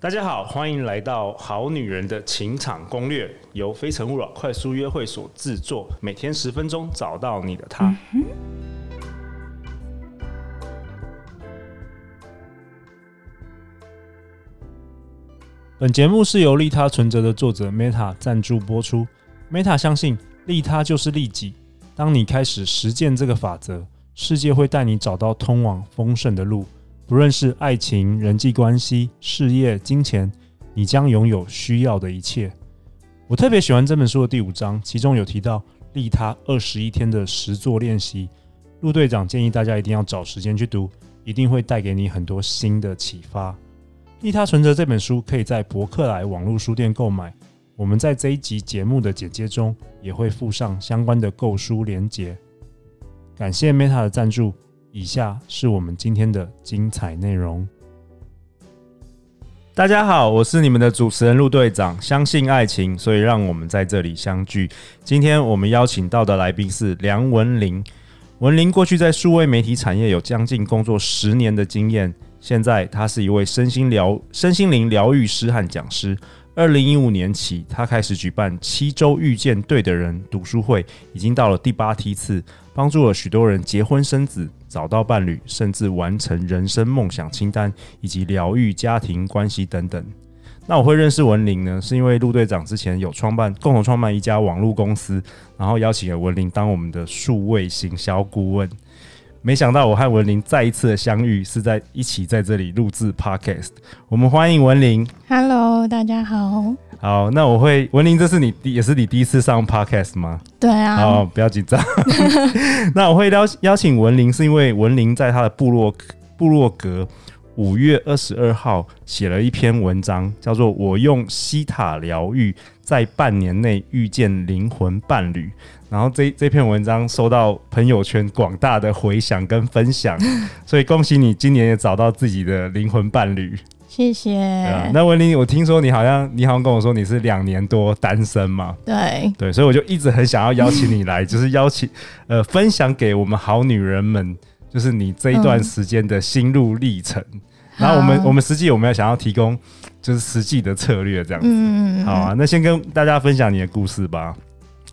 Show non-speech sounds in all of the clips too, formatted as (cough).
大家好，欢迎来到《好女人的情场攻略》，由非诚勿扰快速约会所制作，每天十分钟，找到你的他。本节目是由利他存折的作者 Meta 赞助播出。Meta 相信利他就是利己，当你开始实践这个法则，世界会带你找到通往丰盛的路。不论是爱情、人际关系、事业、金钱，你将拥有需要的一切。我特别喜欢这本书的第五章，其中有提到利他二十一天的实作练习。陆队长建议大家一定要找时间去读，一定会带给你很多新的启发。利他存折这本书可以在博客来网络书店购买。我们在这一集节目的简介中也会附上相关的购书连结。感谢 Meta 的赞助。以下是我们今天的精彩内容。大家好，我是你们的主持人陆队长。相信爱情，所以让我们在这里相聚。今天我们邀请到的来宾是梁文玲。文玲过去在数位媒体产业有将近工作十年的经验，现在她是一位身心疗身心灵疗愈师和讲师。二零一五年起，他开始举办七周遇见对的人读书会，已经到了第八梯次，帮助了许多人结婚生子。找到伴侣，甚至完成人生梦想清单，以及疗愈家庭关系等等。那我会认识文玲呢，是因为陆队长之前有创办共同创办一家网络公司，然后邀请了文玲当我们的数位行销顾问。没想到我和文玲再一次的相遇，是在一起在这里录制 Podcast。我们欢迎文玲。Hello，大家好。好，那我会文玲，这是你第也是你第一次上 podcast 吗？对啊。好，不要紧张。(laughs) 那我会邀邀请文玲，是因为文玲在她的部落部落格五月二十二号写了一篇文章，叫做《我用西塔疗愈在半年内遇见灵魂伴侣》。然后这这篇文章收到朋友圈广大的回响跟分享，所以恭喜你今年也找到自己的灵魂伴侣。谢谢。啊，那文林，我听说你好像你好像跟我说你是两年多单身嘛？对对，所以我就一直很想要邀请你来，就是邀请呃分享给我们好女人们，就是你这一段时间的心路历程。嗯、然后我们我们实际我们要想要提供就是实际的策略这样子。嗯，好啊，那先跟大家分享你的故事吧。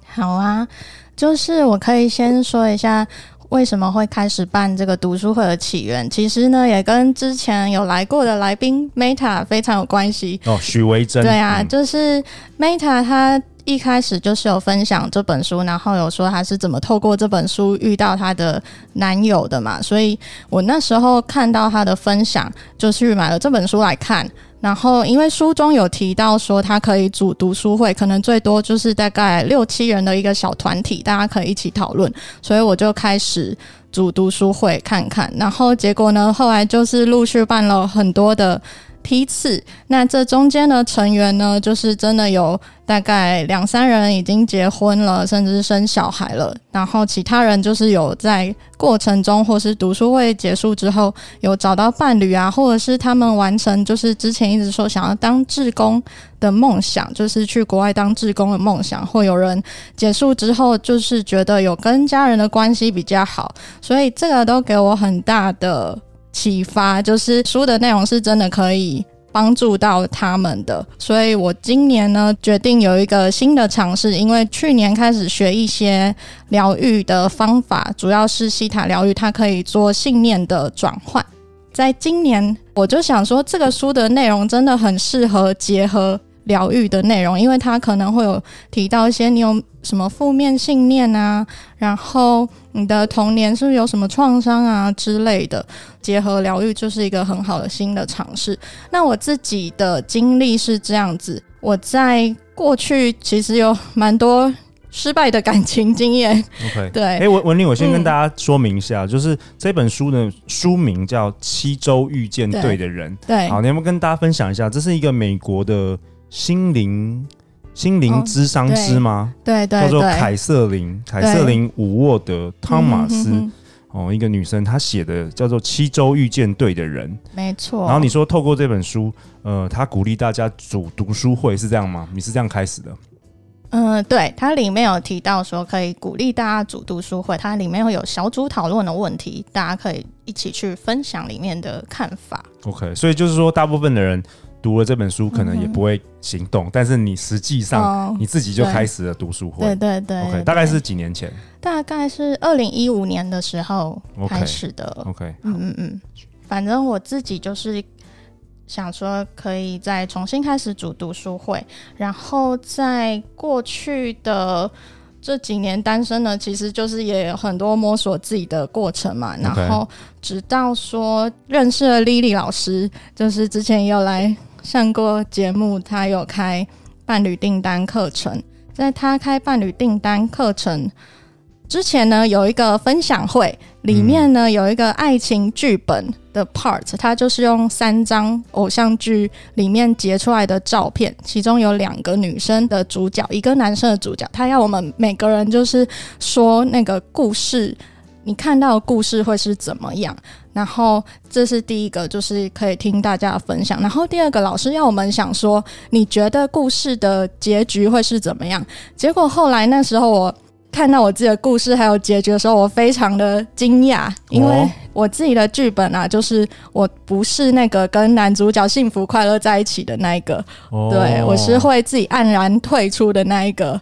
好啊，就是我可以先说一下。为什么会开始办这个读书会的起源？其实呢，也跟之前有来过的来宾 Meta 非常有关系哦。许维珍，对啊，嗯、就是 Meta 他一开始就是有分享这本书，然后有说他是怎么透过这本书遇到他的男友的嘛。所以我那时候看到他的分享，就去买了这本书来看。然后，因为书中有提到说，他可以组读书会，可能最多就是大概六七人的一个小团体，大家可以一起讨论。所以我就开始组读书会看看。然后结果呢，后来就是陆续办了很多的批次，那这中间的成员呢，就是真的有大概两三人已经结婚了，甚至生小孩了。然后其他人就是有在过程中，或是读书会结束之后，有找到伴侣啊，或者是他们完成就是之前一直说想要当志工的梦想，就是去国外当志工的梦想，或有人结束之后就是觉得有跟家人的关系比较好，所以这个都给我很大的。启发就是书的内容是真的可以帮助到他们的，所以我今年呢决定有一个新的尝试，因为去年开始学一些疗愈的方法，主要是西塔疗愈，它可以做信念的转换。在今年，我就想说这个书的内容真的很适合结合。疗愈的内容，因为它可能会有提到一些你有什么负面信念啊，然后你的童年是不是有什么创伤啊之类的，结合疗愈就是一个很好的新的尝试。那我自己的经历是这样子，我在过去其实有蛮多失败的感情经验。(laughs) OK，对，哎、欸，文文玲，我先跟大家说明一下，嗯、就是这本书的书名叫《七周遇见对的人》。对，好，你要不要跟大家分享一下？这是一个美国的。心灵心灵咨商师吗？哦、对对，对，叫做凯瑟琳凯瑟琳伍沃德汤马斯、嗯、哦，一个女生，她写的叫做《七周遇见对的人》，没错。然后你说透过这本书，呃，她鼓励大家组读书会是这样吗？你是这样开始的？嗯，对，它里面有提到说可以鼓励大家组读书会，它里面会有小组讨论的问题，大家可以一起去分享里面的看法。OK，所以就是说，大部分的人。读了这本书可能也不会行动，嗯、但是你实际上你自己就开始了读书会。对对对，对，OK，大概是几年前？大概是二零一五年的时候开始的。OK，, okay 嗯嗯嗯，反正我自己就是想说，可以再重新开始组读书会，然后在过去的。这几年单身呢，其实就是也有很多摸索自己的过程嘛。然后直到说认识了 Lily 老师，就是之前也有来上过节目，他有开伴侣订单课程，在他开伴侣订单课程。之前呢，有一个分享会，里面呢有一个爱情剧本的 part，它就是用三张偶像剧里面截出来的照片，其中有两个女生的主角，一个男生的主角，他要我们每个人就是说那个故事，你看到的故事会是怎么样？然后这是第一个，就是可以听大家分享。然后第二个，老师要我们想说，你觉得故事的结局会是怎么样？结果后来那时候我。看到我自己的故事还有结局的时候，我非常的惊讶，因为我自己的剧本啊，就是我不是那个跟男主角幸福快乐在一起的那一个，哦、对，我是会自己黯然退出的那一个。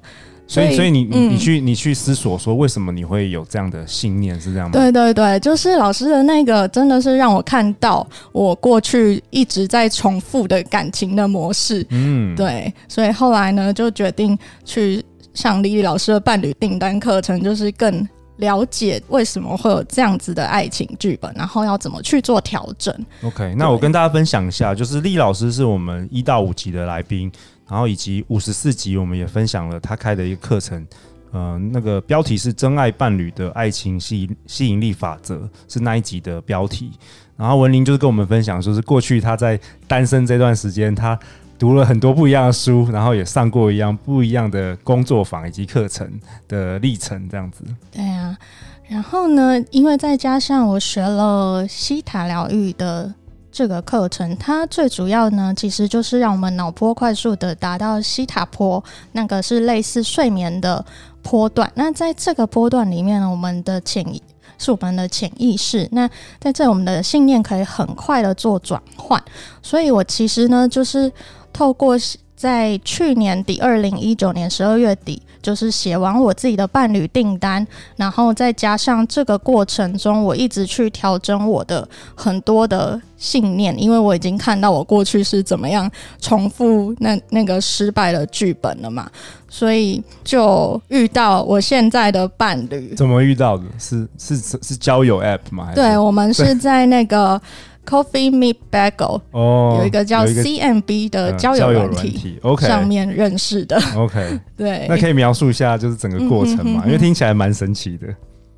所以，所以你你你去你去思索说，为什么你会有这样的信念？是这样吗？对对对，就是老师的那个，真的是让我看到我过去一直在重复的感情的模式。嗯，对，所以后来呢，就决定去。上丽丽老师的伴侣订单课程，就是更了解为什么会有这样子的爱情剧本，然后要怎么去做调整。OK，那我跟大家分享一下，就是丽老师是我们一到五级的来宾，然后以及五十四集我们也分享了他开的一个课程，呃，那个标题是《真爱伴侣的爱情吸吸引力法则》，是那一集的标题。然后文玲就是跟我们分享，说是过去他在单身这段时间，他。读了很多不一样的书，然后也上过一样不一样的工作坊以及课程的历程，这样子。对啊，然后呢，因为再加上我学了西塔疗愈的这个课程，它最主要呢，其实就是让我们脑波快速的达到西塔波，那个是类似睡眠的波段。那在这个波段里面呢，我们的潜意是我们的潜意识。那在这，我们的信念可以很快的做转换。所以我其实呢，就是。透过在去年底，二零一九年十二月底，就是写完我自己的伴侣订单，然后再加上这个过程中，我一直去调整我的很多的信念，因为我已经看到我过去是怎么样重复那那个失败的剧本了嘛，所以就遇到我现在的伴侣。怎么遇到的？是是是交友 App 吗？对，我们是在那个。Coffee Meet Bagel 哦，有一个叫 CMB 的交友软体，OK 上面认识的，OK (laughs) 对，那可以描述一下就是整个过程嘛？因为听起来蛮神奇的。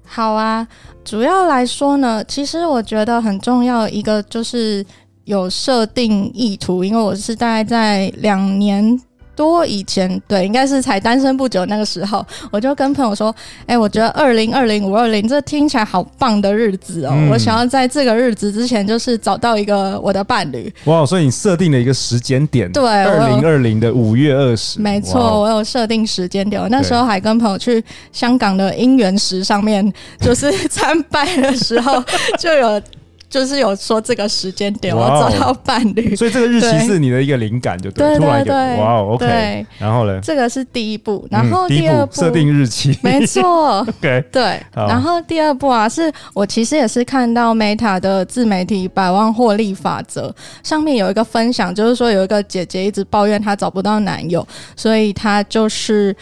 好啊，主要来说呢，其实我觉得很重要一个就是有设定意图，因为我是大概在两年。多以前对，应该是才单身不久那个时候，我就跟朋友说：“哎、欸，我觉得二零二零五二零这听起来好棒的日子哦，嗯、我想要在这个日子之前就是找到一个我的伴侣。”哇，所以你设定了一个时间点，对，二零二零的五月二十，没错，我有设定时间点。我那时候还跟朋友去香港的姻缘石上面，就是 (laughs) 参拜的时候就有。就是有说这个时间点我要找到伴侣，所以这个日期是你的一个灵感，就对，突然一个哇哦，OK，然后呢？这个是第一步，然后第二步设定日期，没错，(laughs) OK，对，然后第二步啊，是我其实也是看到 Meta 的自媒体百万获利法则上面有一个分享，就是说有一个姐姐一直抱怨她找不到男友，所以她就是。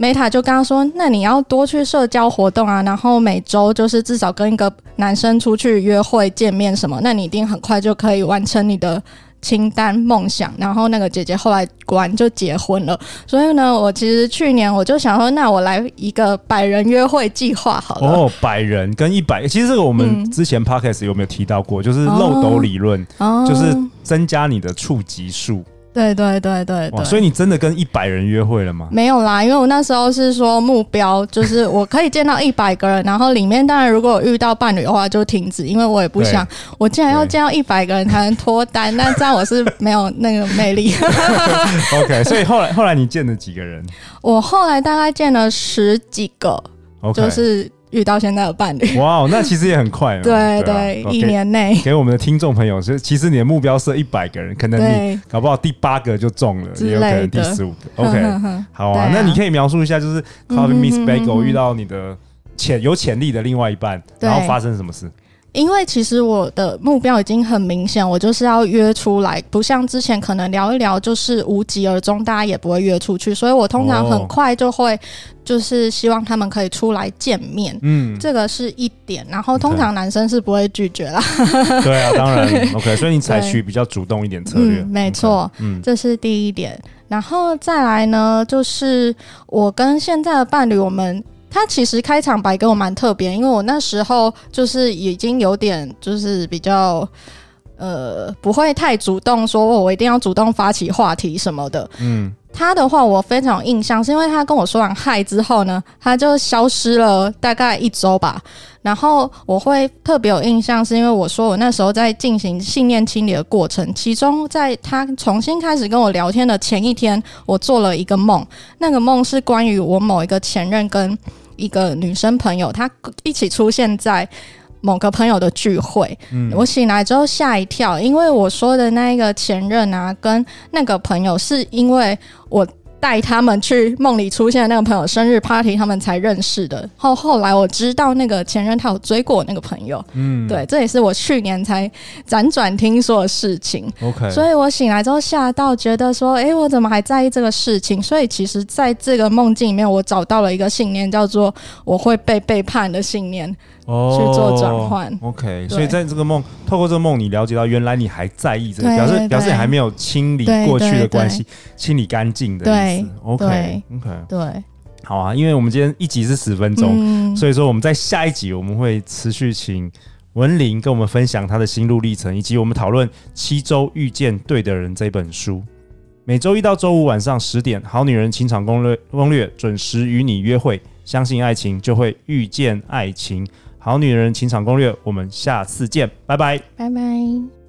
Meta 就刚刚说，那你要多去社交活动啊，然后每周就是至少跟一个男生出去约会、见面什么，那你一定很快就可以完成你的清单梦想。然后那个姐姐后来果然就结婚了。所以呢，我其实去年我就想说，那我来一个百人约会计划好了。哦，百人跟一百，其实这个我们之前 Podcast 有没有提到过？嗯、就是漏斗理论，哦、就是增加你的触及数。对对对对对，所以你真的跟一百人约会了吗？没有啦，因为我那时候是说目标就是我可以见到一百个人，然后里面当然如果我遇到伴侣的话就停止，因为我也不想我竟然要见到一百个人才能脱单，那这样我是没有那个魅力。(laughs) OK，所以后来后来你见了几个人？我后来大概见了十几个，Okay. 就是遇到现在的伴侣。哇，那其实也很快嘛。(laughs) 对对，一年内给我们的听众朋友，其实你的目标设一百个人，可能你搞不好第八个就中了，也有可能第十五个。OK，(laughs) 好啊，那你可以描述一下，就是 Coffee Miss Bagel 遇到你的潜有潜力的另外一半，然后发生什么事？因为其实我的目标已经很明显，我就是要约出来，不像之前可能聊一聊就是无疾而终，大家也不会约出去，所以我通常很快就会就是希望他们可以出来见面，嗯，这个是一点。然后通常男生是不会拒绝啦，对啊，当然，OK，(laughs) 所以你采取比较主动一点策略，嗯，没错，嗯，这是第一点。然后再来呢，就是我跟现在的伴侣，我们。他其实开场白给我蛮特别，因为我那时候就是已经有点就是比较呃不会太主动，说我一定要主动发起话题什么的。嗯，他的话我非常有印象，是因为他跟我说完嗨之后呢，他就消失了大概一周吧。然后我会特别有印象，是因为我说我那时候在进行信念清理的过程，其中在他重新开始跟我聊天的前一天，我做了一个梦，那个梦是关于我某一个前任跟。一个女生朋友，她一起出现在某个朋友的聚会。嗯，我醒来之后吓一跳，因为我说的那一个前任啊，跟那个朋友是因为我。带他们去梦里出现的那个朋友生日 party，他们才认识的。后后来我知道那个前任他有追过我那个朋友，嗯，对，这也是我去年才辗转听说的事情。OK，所以我醒来之后吓到，觉得说，哎、欸，我怎么还在意这个事情？所以其实在这个梦境里面，我找到了一个信念，叫做我会被背叛的信念。哦，去做转换，OK。所以在这个梦，透过这个梦，你了解到原来你还在意这个，表示表示你还没有清理过去的关系，清理干净的意思。OK，OK，对，好啊。因为我们今天一集是十分钟，所以说我们在下一集我们会持续请文玲跟我们分享她的心路历程，以及我们讨论《七周遇见对的人》这本书。每周一到周五晚上十点，《好女人情场攻略》攻略准时与你约会，相信爱情就会遇见爱情。好女人情场攻略，我们下次见，拜拜，拜拜。